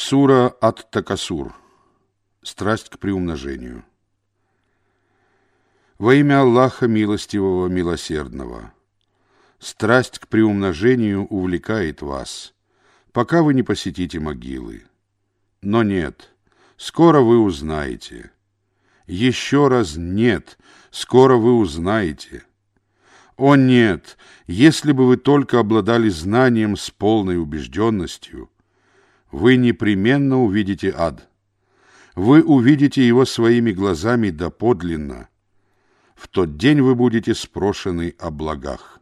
Сура от Такасур. Страсть к приумножению. Во имя Аллаха Милостивого, Милосердного. Страсть к приумножению увлекает вас, пока вы не посетите могилы. Но нет, скоро вы узнаете. Еще раз нет, скоро вы узнаете. О нет, если бы вы только обладали знанием с полной убежденностью – вы непременно увидите ад. Вы увидите его своими глазами доподлинно. В тот день вы будете спрошены о благах.